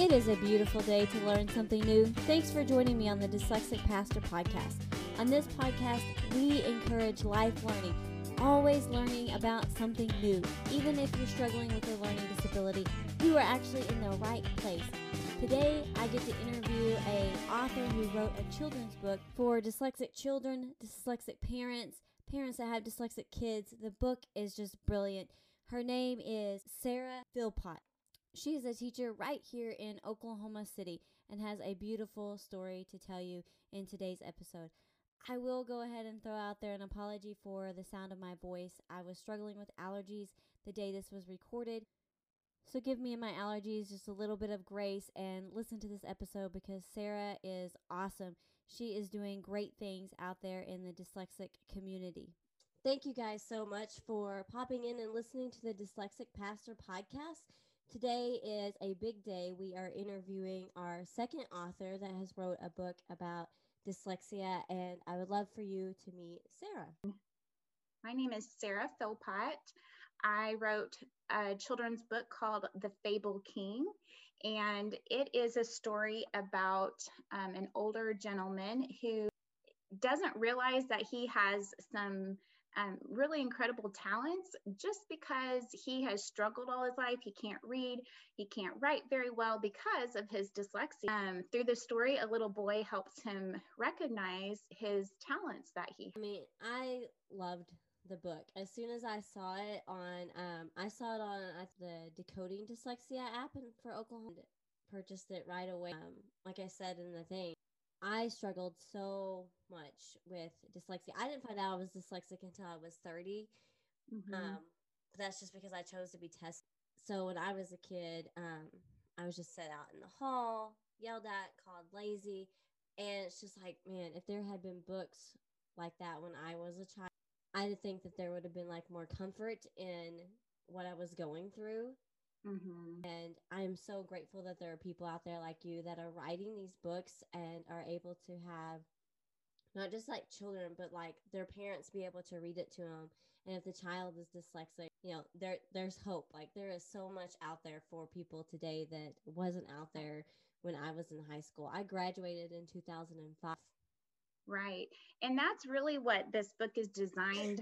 It is a beautiful day to learn something new. Thanks for joining me on the Dyslexic Pastor podcast. On this podcast, we encourage life learning, always learning about something new. Even if you're struggling with a learning disability, you are actually in the right place. Today, I get to interview a author who wrote a children's book for dyslexic children, dyslexic parents, parents that have dyslexic kids. The book is just brilliant. Her name is Sarah Philpot. She is a teacher right here in Oklahoma City and has a beautiful story to tell you in today's episode. I will go ahead and throw out there an apology for the sound of my voice. I was struggling with allergies the day this was recorded. So give me and my allergies just a little bit of grace and listen to this episode because Sarah is awesome. She is doing great things out there in the dyslexic community. Thank you guys so much for popping in and listening to the Dyslexic Pastor podcast. Today is a big day. We are interviewing our second author that has wrote a book about dyslexia, and I would love for you to meet Sarah. My name is Sarah Philpot. I wrote a children's book called The Fable King, and it is a story about um, an older gentleman who doesn't realize that he has some um, really incredible talents just because he has struggled all his life. He can't read, he can't write very well because of his dyslexia. Um, through the story, a little boy helps him recognize his talents that he. I mean, I loved the book as soon as I saw it on. Um, I saw it on uh, the Decoding Dyslexia app and for Oklahoma. Purchased it right away. Um, like I said in the thing, I struggled so much with dyslexia. I didn't find out I was dyslexic until I was 30. Mm-hmm. Um, but that's just because I chose to be tested. So when I was a kid, um, I was just set out in the hall, yelled at, called lazy. And it's just like, man, if there had been books like that when I was a child, I think that there would have been like more comfort in what I was going through Mm-hmm. And I'm so grateful that there are people out there like you that are writing these books and are able to have not just like children, but like their parents be able to read it to them. And if the child is dyslexic, you know, there there's hope. Like there is so much out there for people today that wasn't out there when I was in high school. I graduated in 2005. Right. And that's really what this book is designed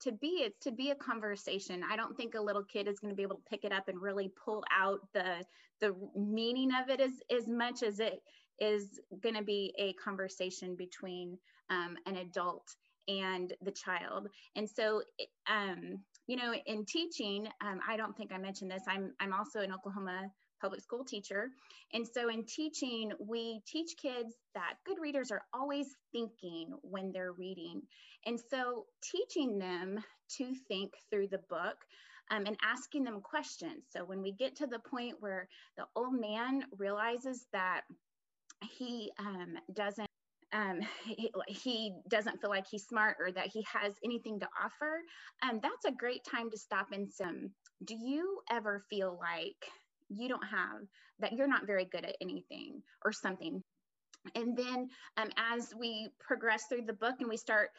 to be it's to be a conversation. I don't think a little kid is going to be able to pick it up and really pull out the the meaning of it as as much as it is going to be a conversation between um, an adult and the child. And so um, you know in teaching um, i don't think i mentioned this i'm i'm also an oklahoma public school teacher. And so in teaching, we teach kids that good readers are always thinking when they're reading. And so teaching them to think through the book um, and asking them questions. So when we get to the point where the old man realizes that he um, doesn't um, he, he, doesn't feel like he's smart or that he has anything to offer, um, that's a great time to stop and say, do you ever feel like you don't have that you're not very good at anything or something and then um, as we progress through the book and we start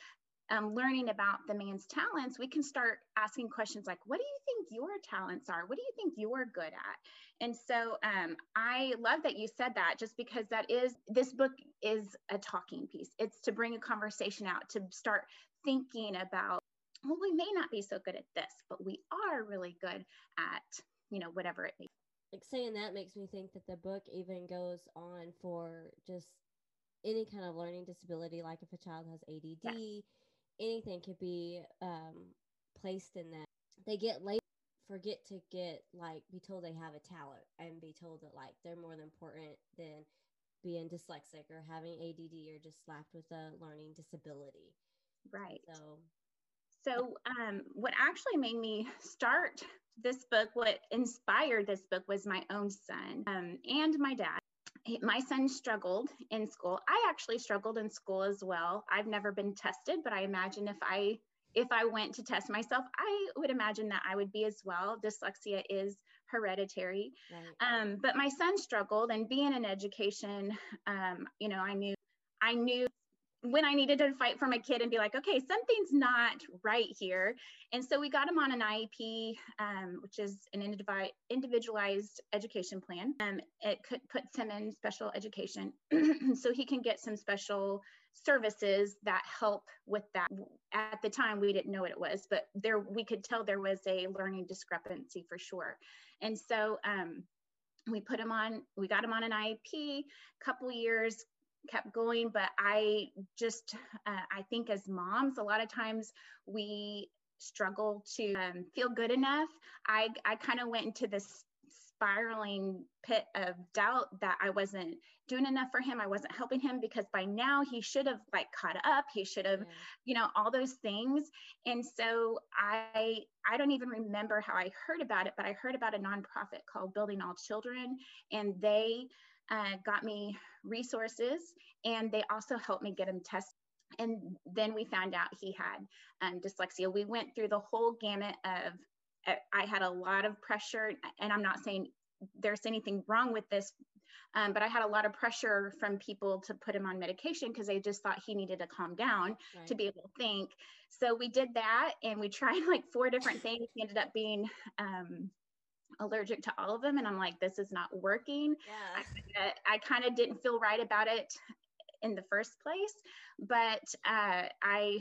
um, learning about the man's talents, we can start asking questions like, What do you think your talents are? What do you think you're good at? And so um, I love that you said that just because that is, this book is a talking piece. It's to bring a conversation out, to start thinking about, well, we may not be so good at this, but we are really good at, you know, whatever it may like saying that makes me think that the book even goes on for just any kind of learning disability like if a child has add yes. anything could be um, placed in that. They get late forget to get like be told they have a talent and be told that like they're more important than being dyslexic or having add or just slapped with a learning disability. Right. So so um, what actually made me start this book, what inspired this book was my own son um, and my dad. My son struggled in school. I actually struggled in school as well. I've never been tested, but I imagine if I if I went to test myself, I would imagine that I would be as well. Dyslexia is hereditary. Right. Um, but my son struggled, and being in education, um, you know, I knew I knew when I needed to fight for my kid and be like, okay, something's not right here. And so we got him on an IEP, um, which is an individualized education plan. Um, it could, puts him in special education so he can get some special services that help with that. At the time, we didn't know what it was, but there we could tell there was a learning discrepancy for sure. And so um, we put him on, we got him on an IEP, couple years, kept going but i just uh, i think as moms a lot of times we struggle to um, feel good enough. I i kind of went into this spiraling pit of doubt that i wasn't doing enough for him. I wasn't helping him because by now he should have like caught up. He should have yeah. you know all those things. And so i i don't even remember how i heard about it but i heard about a nonprofit called building all children and they uh, got me resources and they also helped me get him tested. And then we found out he had um, dyslexia. We went through the whole gamut of, uh, I had a lot of pressure, and I'm not saying there's anything wrong with this, um, but I had a lot of pressure from people to put him on medication because they just thought he needed to calm down right. to be able to think. So we did that and we tried like four different things. He ended up being um, allergic to all of them and i'm like this is not working. Yeah. i, I kind of didn't feel right about it in the first place but uh, i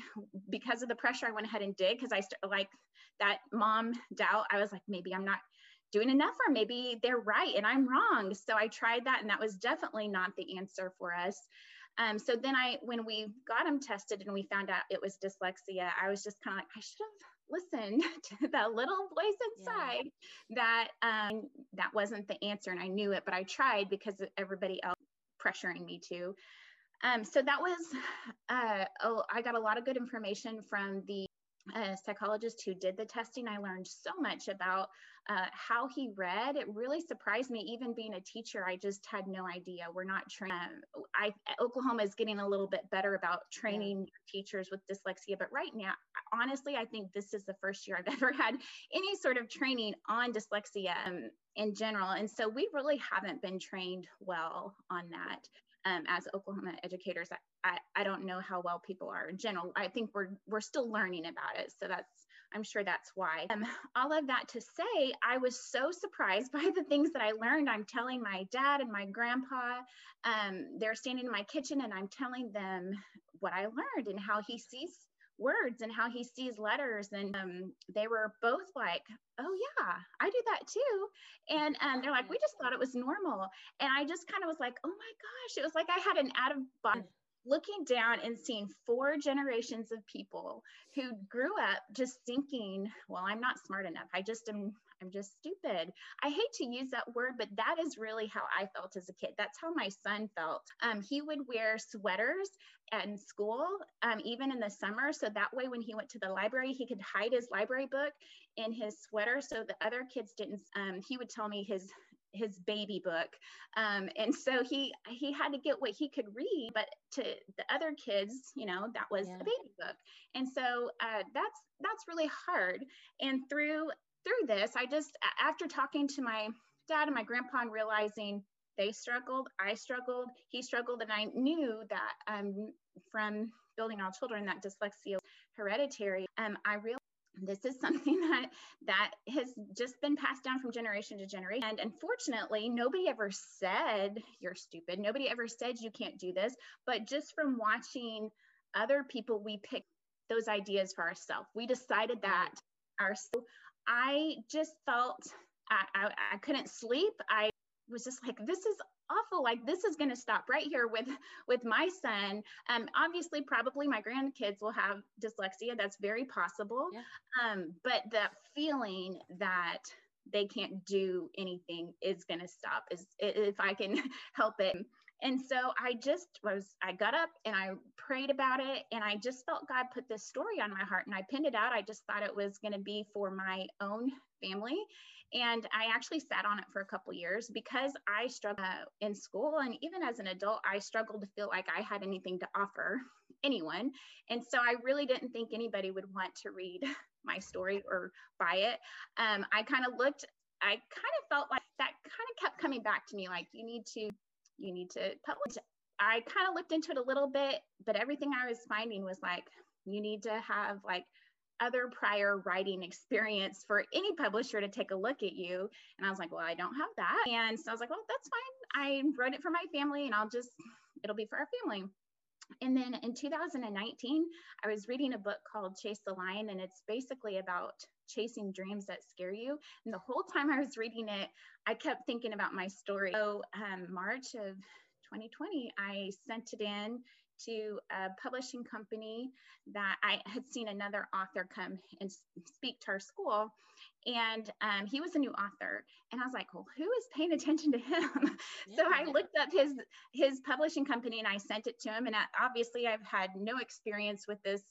because of the pressure i went ahead and did because i st- like that mom doubt i was like maybe i'm not doing enough or maybe they're right and i'm wrong. So i tried that and that was definitely not the answer for us. Um, so then i when we got him tested and we found out it was dyslexia i was just kind of like i should have listened to that little voice inside yeah. that um, that wasn't the answer and i knew it but i tried because everybody else pressuring me to um, so that was uh, oh, i got a lot of good information from the uh, psychologist who did the testing i learned so much about uh, how he read, it really surprised me. Even being a teacher, I just had no idea. We're not trained. I Oklahoma is getting a little bit better about training yeah. teachers with dyslexia, but right now, honestly, I think this is the first year I've ever had any sort of training on dyslexia um, in general, and so we really haven't been trained well on that. Um, as Oklahoma educators, I, I, I don't know how well people are in general. I think we're we're still learning about it, so that's I'm sure that's why. Um, all of that to say, I was so surprised by the things that I learned. I'm telling my dad and my grandpa, um, they're standing in my kitchen and I'm telling them what I learned and how he sees words and how he sees letters. And um, they were both like, oh, yeah, I do that too. And um, they're like, we just thought it was normal. And I just kind of was like, oh my gosh, it was like I had an out of body looking down and seeing four generations of people who grew up just thinking, well, I'm not smart enough. I just am, I'm just stupid. I hate to use that word, but that is really how I felt as a kid. That's how my son felt. Um, he would wear sweaters in school, um, even in the summer. So that way, when he went to the library, he could hide his library book in his sweater so the other kids didn't. Um, he would tell me his his baby book. Um, and so he he had to get what he could read but to the other kids you know that was yeah. a baby book. And so uh, that's that's really hard. And through through this i just after talking to my dad and my grandpa and realizing they struggled i struggled he struggled and i knew that um, from building all children that dyslexia hereditary um, i realized this is something that that has just been passed down from generation to generation. And unfortunately nobody ever said you're stupid. Nobody ever said you can't do this. But just from watching other people we pick those ideas for ourselves. We decided that ourselves i just felt I, I, I couldn't sleep. I was just like this is awful like this is going to stop right here with with my son. Um obviously probably my grandkids will have dyslexia that's very possible. Yeah. um but that feeling that they can't do anything is going to stop is if i can help it and so i just was i got up and i prayed about it and i just felt god put this story on my heart and i pinned it out i just thought it was going to be for my own family and I actually sat on it for a couple years because I struggled uh, in school and even as an adult, I struggled to feel like I had anything to offer anyone. And so I really didn't think anybody would want to read my story or buy it. Um, I kind of looked, I kind of felt like that kind of kept coming back to me like, you need to, you need to publish. I kind of looked into it a little bit, but everything I was finding was like, you need to have like other prior writing experience for any publisher to take a look at you. And I was like, well, I don't have that. And so I was like, well, that's fine. I wrote it for my family and I'll just, it'll be for our family. And then in 2019, I was reading a book called Chase the Lion, and it's basically about chasing dreams that scare you. And the whole time I was reading it, I kept thinking about my story. So, um, March of 2020, I sent it in to a publishing company that I had seen another author come and speak to our school. And um, he was a new author. And I was like, well, who is paying attention to him? Yeah. so I looked up his his publishing company and I sent it to him. And obviously I've had no experience with this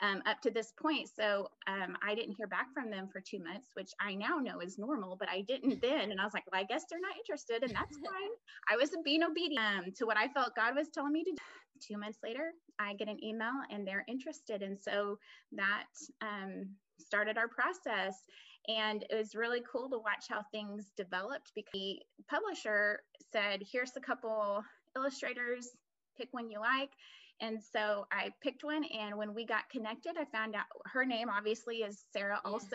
um, up to this point. So um, I didn't hear back from them for two months, which I now know is normal, but I didn't then. And I was like, well, I guess they're not interested, and that's fine. I was being obedient um, to what I felt God was telling me to do. Two months later, I get an email and they're interested. And so that um, started our process. And it was really cool to watch how things developed because the publisher said, here's a couple illustrators, pick one you like. And so I picked one. And when we got connected, I found out her name obviously is Sarah also.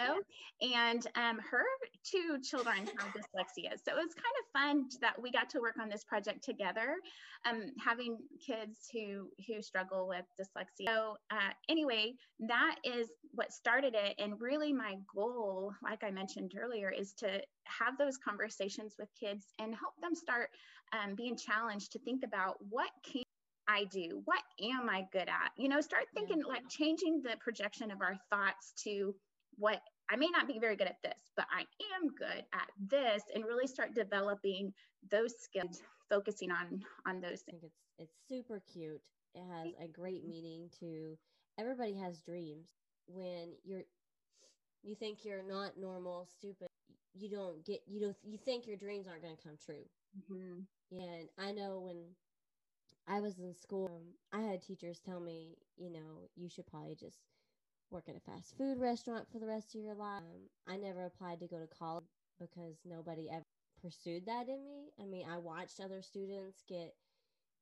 Yeah. And um, her two children have dyslexia. So it was kind of fun that we got to work on this project together, um, having kids who, who struggle with dyslexia. So uh, anyway, that is what started it. And really my goal, like I mentioned earlier, is to have those conversations with kids and help them start um, being challenged to think about what can I do? What am I good at? You know, start thinking yeah. like changing the projection of our thoughts to what I may not be very good at this, but I am good at this and really start developing those skills, focusing on on those things. it's it's super cute. It has a great meaning to everybody has dreams. When you're you think you're not normal, stupid, you don't get you don't you think your dreams aren't going to come true. Mm-hmm. And I know when I was in school, um, I had teachers tell me, you know, you should probably just work at a fast food restaurant for the rest of your life. Um, I never applied to go to college because nobody ever pursued that in me. I mean, I watched other students get,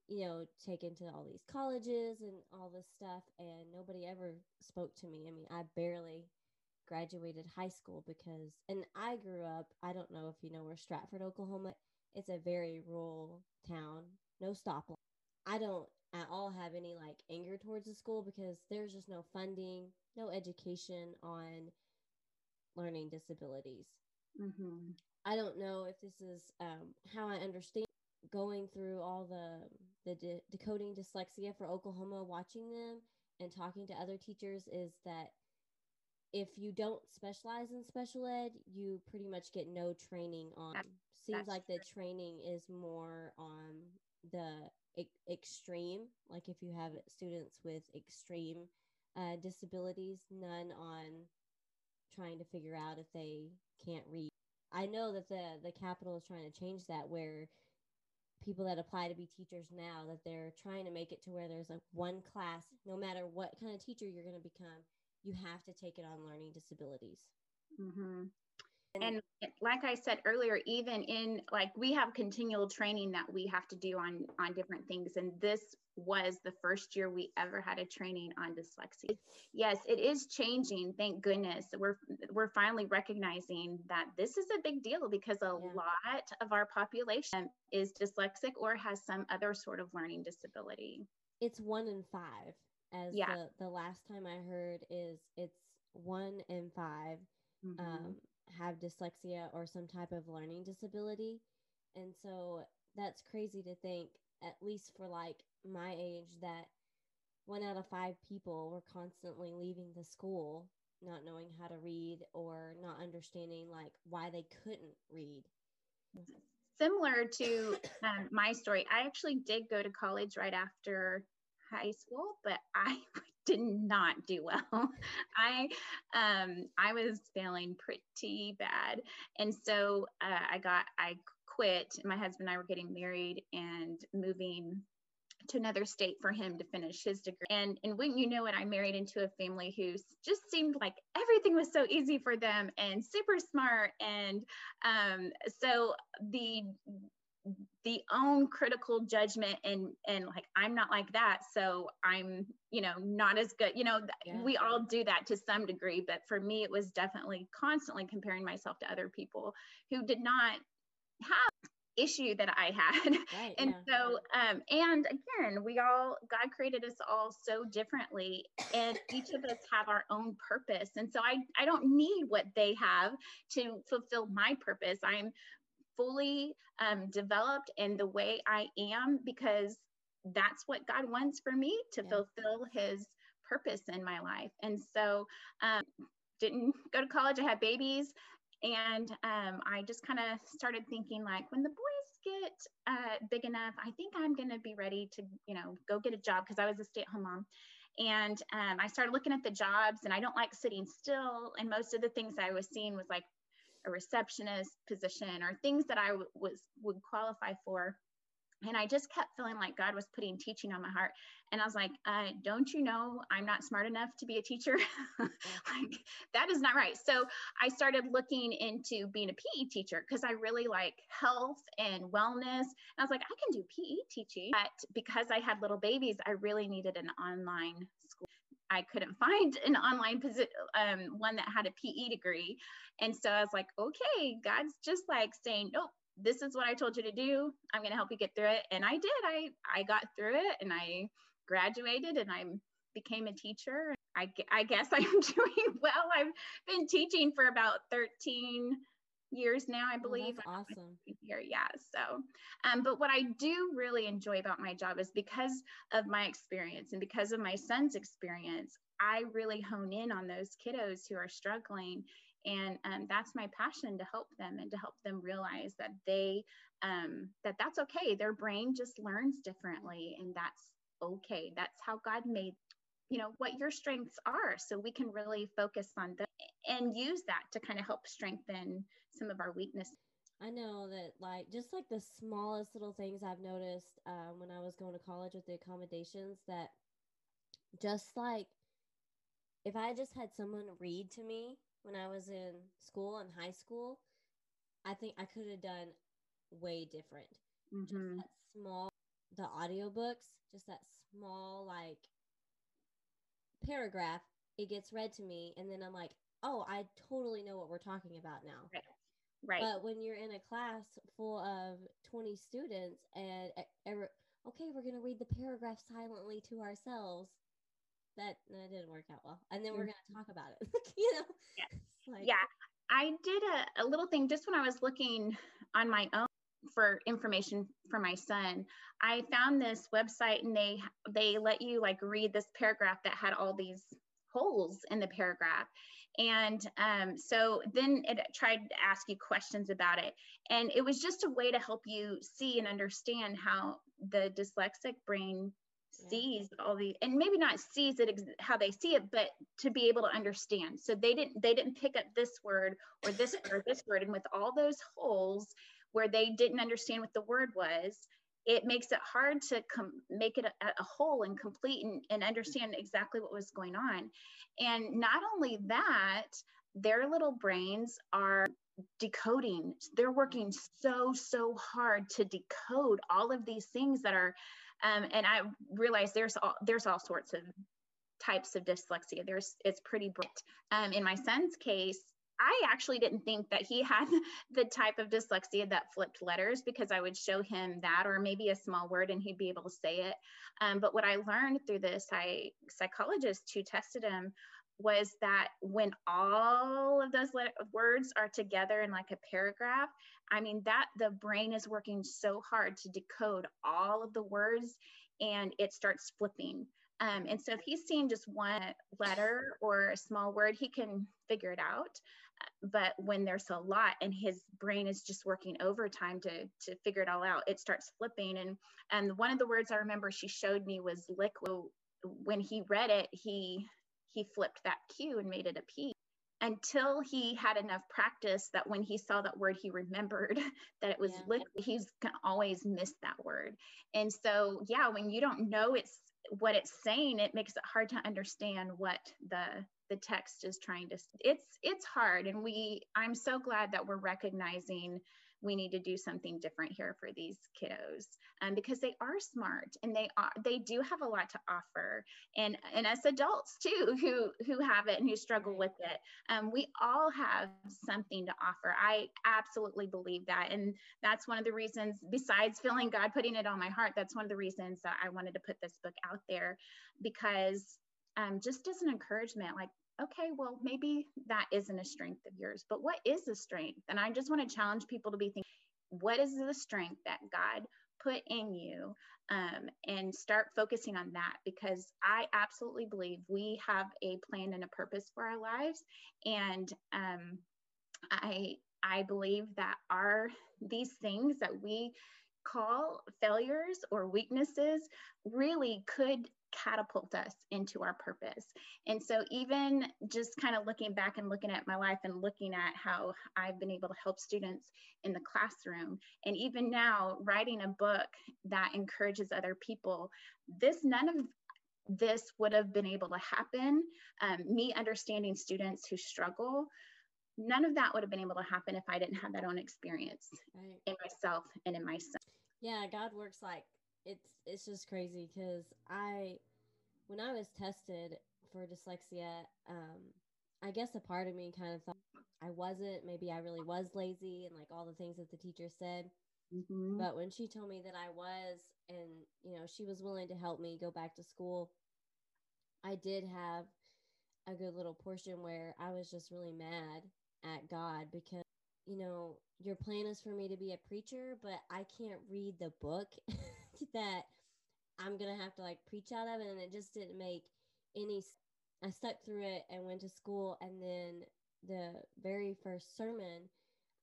you know, taken to all these colleges and all this stuff, and nobody ever spoke to me. I mean, I barely graduated high school because, and I grew up, I don't know if you know where Stratford, Oklahoma, it's a very rural town, no stoplight. I don't at all have any like anger towards the school because there's just no funding, no education on learning disabilities. Mm-hmm. I don't know if this is um, how I understand going through all the the de- decoding dyslexia for Oklahoma, watching them and talking to other teachers is that if you don't specialize in special ed, you pretty much get no training on. That's, seems like true. the training is more on the e- extreme, like if you have students with extreme uh, disabilities, none on trying to figure out if they can't read. I know that the the capital is trying to change that where people that apply to be teachers now that they're trying to make it to where there's like one class no matter what kind of teacher you're going to become you have to take it on learning disabilities mm-hmm and like i said earlier even in like we have continual training that we have to do on on different things and this was the first year we ever had a training on dyslexia yes it is changing thank goodness we're we're finally recognizing that this is a big deal because a yeah. lot of our population is dyslexic or has some other sort of learning disability it's one in five as yeah. the, the last time i heard is it's one in 5 mm-hmm. um, have dyslexia or some type of learning disability. And so that's crazy to think, at least for like my age, that one out of five people were constantly leaving the school not knowing how to read or not understanding like why they couldn't read. Similar to um, my story, I actually did go to college right after high school, but I did not do well. I um, I was failing pretty bad, and so uh, I got I quit. My husband and I were getting married and moving to another state for him to finish his degree. And and wouldn't you know it, I married into a family who just seemed like everything was so easy for them and super smart. And um, so the the own critical judgment and and like i'm not like that so i'm you know not as good you know yeah. we all do that to some degree but for me it was definitely constantly comparing myself to other people who did not have issue that I had. Right, and yeah. so, um, and again, we all, God created us all so differently, and each of us have our own purpose. And so, I, I don't need what they have to fulfill my purpose. I'm fully um, developed in the way I am because that's what God wants for me to yeah. fulfill His purpose in my life. And so, um, didn't go to college. I had babies and um, I just kind of started thinking like when the boys get uh, big enough, I think I'm going to be ready to, you know, go get a job because I was a stay-at-home mom. And um, I started looking at the jobs, and I don't like sitting still. And most of the things I was seeing was like a receptionist position or things that I w- was would qualify for and I just kept feeling like God was putting teaching on my heart. And I was like, uh, don't you know I'm not smart enough to be a teacher? like, that is not right. So I started looking into being a PE teacher because I really like health and wellness. And I was like, I can do PE teaching. But because I had little babies, I really needed an online. I couldn't find an online position, um, one that had a PE degree. And so I was like, okay, God's just like saying, nope, this is what I told you to do. I'm going to help you get through it. And I did. I, I got through it and I graduated and I became a teacher. I, I guess I'm doing well. I've been teaching for about 13 years now, I believe. Oh, awesome. Here, yeah. So, um, but what I do really enjoy about my job is because of my experience and because of my son's experience, I really hone in on those kiddos who are struggling and um, that's my passion to help them and to help them realize that they um, that that's okay their brain just learns differently and that's okay that's how god made you know what your strengths are so we can really focus on them and use that to kind of help strengthen some of our weaknesses I know that, like, just like the smallest little things I've noticed um, when I was going to college with the accommodations, that just like if I just had someone read to me when I was in school and high school, I think I could have done way different. Mm-hmm. Just that small, the audiobooks, just that small, like, paragraph, it gets read to me. And then I'm like, oh, I totally know what we're talking about now. Right. Right. But when you're in a class full of 20 students and every, okay, we're going to read the paragraph silently to ourselves that, that didn't work out well. And then we're mm-hmm. going to talk about it. you know? Yeah. Like, yeah. I did a, a little thing just when I was looking on my own for information for my son. I found this website and they they let you like read this paragraph that had all these holes in the paragraph. And um, so then it tried to ask you questions about it. And it was just a way to help you see and understand how the dyslexic brain sees all the and maybe not sees it ex- how they see it but to be able to understand. So they didn't they didn't pick up this word or this or this word. And with all those holes where they didn't understand what the word was it makes it hard to com- make it a, a whole and complete and, and understand exactly what was going on and not only that their little brains are decoding they're working so so hard to decode all of these things that are um, and I realize there's all, there's all sorts of types of dyslexia. There's it's pretty bright. Um, in my son's case, I actually didn't think that he had the type of dyslexia that flipped letters because I would show him that or maybe a small word and he'd be able to say it. Um, but what I learned through this psychologist who tested him was that when all of those words are together in like a paragraph, I mean, that the brain is working so hard to decode all of the words and it starts flipping. Um, and so if he's seeing just one letter or a small word, he can figure it out. But when there's a lot and his brain is just working overtime to, to figure it all out, it starts flipping. And, and one of the words I remember she showed me was liquid. When he read it, he he flipped that Q and made it a P until he had enough practice that when he saw that word, he remembered that it was yeah. liquid. He's always missed that word. And so, yeah, when you don't know it's what it's saying, it makes it hard to understand what the the text is trying to it's it's hard and we i'm so glad that we're recognizing we need to do something different here for these kiddos um, because they are smart and they are they do have a lot to offer and and as adults too who who have it and who struggle with it um, we all have something to offer. I absolutely believe that and that's one of the reasons besides feeling god putting it on my heart that's one of the reasons that i wanted to put this book out there because um, just as an encouragement like okay, well, maybe that isn't a strength of yours, but what is the strength? And I just want to challenge people to be thinking, what is the strength that God put in you? Um, and start focusing on that because I absolutely believe we have a plan and a purpose for our lives. And um, I, I believe that our these things that we call failures or weaknesses really could catapult us into our purpose. And so, even just kind of looking back and looking at my life and looking at how I've been able to help students in the classroom, and even now writing a book that encourages other people, this none of this would have been able to happen. Um, me understanding students who struggle, none of that would have been able to happen if I didn't have that own experience right. in myself and in my son. Yeah, God works like it's it's just crazy because I when I was tested for dyslexia, um, I guess a part of me kind of thought I wasn't. Maybe I really was lazy and like all the things that the teacher said. Mm-hmm. But when she told me that I was, and you know, she was willing to help me go back to school, I did have a good little portion where I was just really mad at God because, you know, your plan is for me to be a preacher, but I can't read the book that I'm gonna have to like preach out of and it just didn't make any. I stuck through it and went to school, and then the very first sermon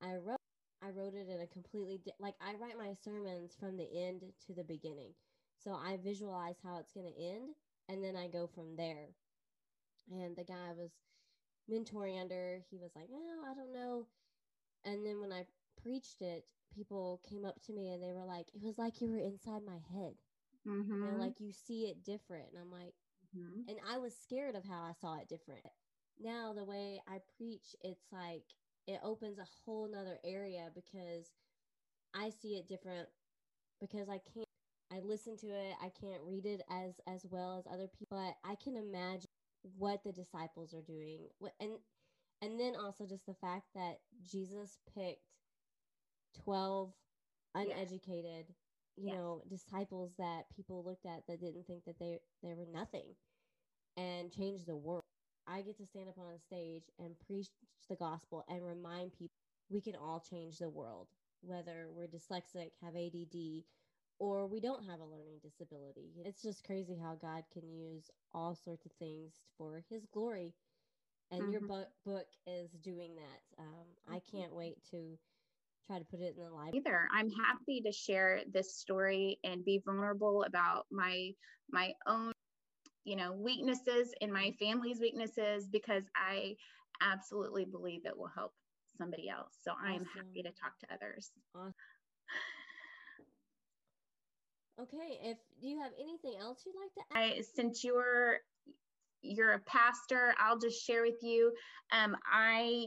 I wrote, I wrote it in a completely di- like I write my sermons from the end to the beginning, so I visualize how it's gonna end, and then I go from there. And the guy I was mentoring under, he was like, "No, I don't know." And then when I preached it, people came up to me and they were like, "It was like you were inside my head." Mm-hmm. And like you see it different. And I'm like, mm-hmm. and I was scared of how I saw it different. Now, the way I preach, it's like it opens a whole nother area because I see it different because I can't. I listen to it. I can't read it as as well as other people, but I can imagine what the disciples are doing. And and then also just the fact that Jesus picked 12 uneducated yes you yes. know disciples that people looked at that didn't think that they they were nothing and change the world. I get to stand up on a stage and preach the gospel and remind people we can all change the world whether we're dyslexic have add or we don't have a learning disability. It's just crazy how god can use all sorts of things for his glory. And mm-hmm. your book book is doing that. Um, i can't wait to try to put it in the life either i'm happy to share this story and be vulnerable about my my own you know weaknesses and my family's weaknesses because i absolutely believe it will help somebody else so awesome. i'm happy to talk to others awesome. okay if do you have anything else you'd like to add I, since you're you're a pastor i'll just share with you um, i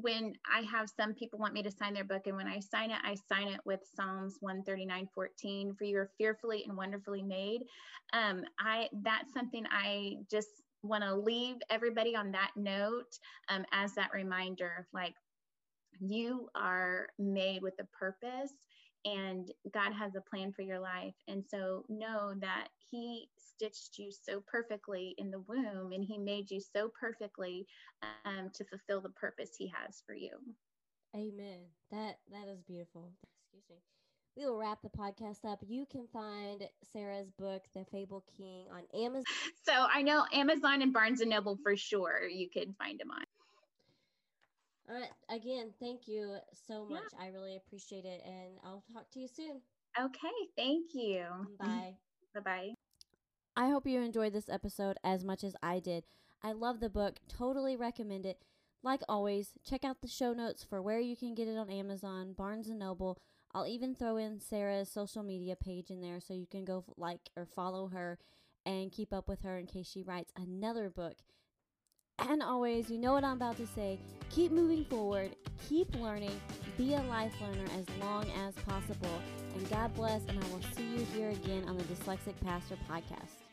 when I have some people want me to sign their book, and when I sign it, I sign it with Psalms 139 14 for you're fearfully and wonderfully made. Um, I that's something I just want to leave everybody on that note um, as that reminder like you are made with a purpose and God has a plan for your life. And so know that He stitched you so perfectly in the womb and He made you so perfectly um, to fulfill the purpose He has for you. Amen. That that is beautiful. Excuse me. We will wrap the podcast up. You can find Sarah's book, The Fable King, on Amazon. So I know Amazon and Barnes and Noble for sure. You can find them on. All right. Again, thank you so much. Yeah. I really appreciate it. And I'll talk to you soon. Okay. Thank you. Bye. bye bye. I hope you enjoyed this episode as much as I did. I love the book. Totally recommend it. Like always, check out the show notes for where you can get it on Amazon, Barnes and Noble. I'll even throw in Sarah's social media page in there so you can go like or follow her and keep up with her in case she writes another book. And always, you know what I'm about to say keep moving forward, keep learning, Be a life learner as long as possible. And God bless, and I will see you here again on the Dyslexic Pastor Podcast.